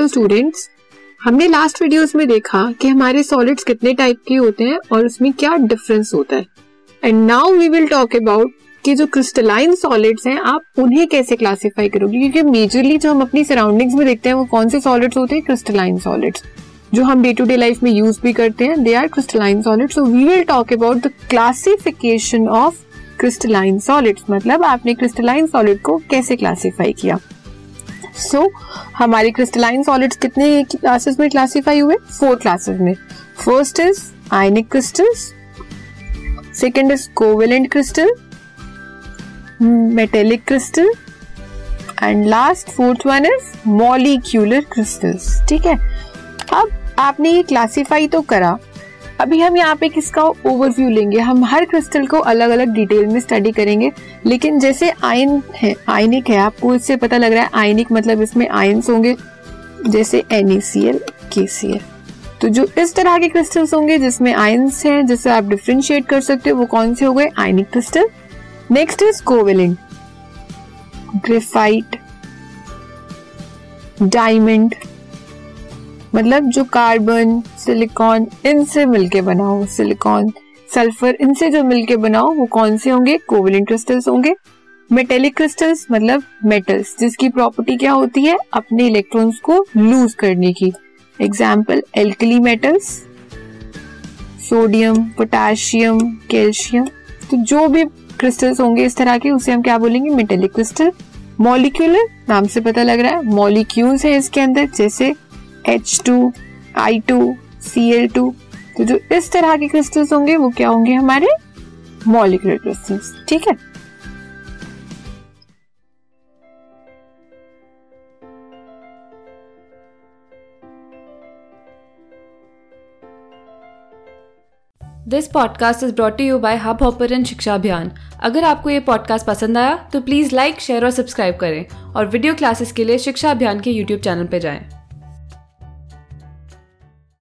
Students हमने last videos में देखा कि हमारे सॉलिड्स कितने टाइप के होते हैं और उसमें क्या डिफरेंस होता है। And now we will talk about कि जो क्रिस्टलाइन सॉलिड्स हैं, आप उन्हें कैसे क्लासिफाई करोगे? क्योंकि मेजरली जो हम अपनी सराउंडिंग्स में देखते हैं, वो कौन से सॉलिड्स होते हैं? क्रिस्टलाइन सॉलिड्स जो हम डे टू डे लाइफ में यूज़ भी करते हैं they are crystalline solids so we will talk about the classification of crystalline solids मतलब आपने क्रिस्टलाइन सॉलिड को कैसे क्लासिफाई किया? सो so, हमारे क्रिस्टलाइन सॉलिड्स कितने क्लासेस में क्लासिफाई हुए? फोर क्लासेस में। First is ionic crystals second is covalent crystal metallic crystal and last fourth one is molecular crystals ठीक है? अब आपने ये क्लासिफाई तो करा अभी हम यहाँ पे किसका ओवरव्यू लेंगे? हम हर क्रिस्टल को अलग अलग डिटेल में स्टडी करेंगे। लेकिन जैसे आयन है आयनिक है आपको इससे पता लग रहा है आयनिक मतलब इसमें आयन्स होंगे जैसे NaCl, KCl तो जो इस तरह के क्रिस्टल्स होंगे जिसमें आयन्स हैं जिसे आप डिफ्रेंशिएट कर सकते हो वो कौन से हो गए? Ionic crystal next is covalent graphite diamond मतलब जो कार्बन सिलिकॉन इनसे मिलके बना हो सिलिकॉन सल्फ़र इनसे जो मिलके बना हो वो कौन से होंगे? कोवलेंट क्रिस्टल्स होंगे। मेटेलिक क्रिस्टल्स मतलब मेटल्स जिसकी प्रॉपर्टी क्या होती है? अपने इलेक्ट्रॉन्स को लूज करने की। Example alkali metals sodium potassium calcium तो जो भी क्रिस्टल्स होंगे इस तरह के, उसे हम क्या बोलेंगे? मेटेलिक क्रिस्टल मॉलिक्यूलर नाम से पता लग रहा है। मॉलिक्यूल्स है इसके अंदर, जैसे H two I two C L two तो जो इस तरह के क्रिस्टल्स होंगे, वो क्या होंगे हमारे? मॉलिकुलर क्रिस्टल्स ठीक है? This podcast is brought you by Hubhopper and Shiksha Abhiyan अगर आपको ये पॉडकास्ट पसंद आया तो प्लीज़ लाइक शेयर और सब्सक्राइब करें। और वीडियो क्लासेस के लिए शिक्षा अभियान के यूट्यूब चैनल पर जाएँ।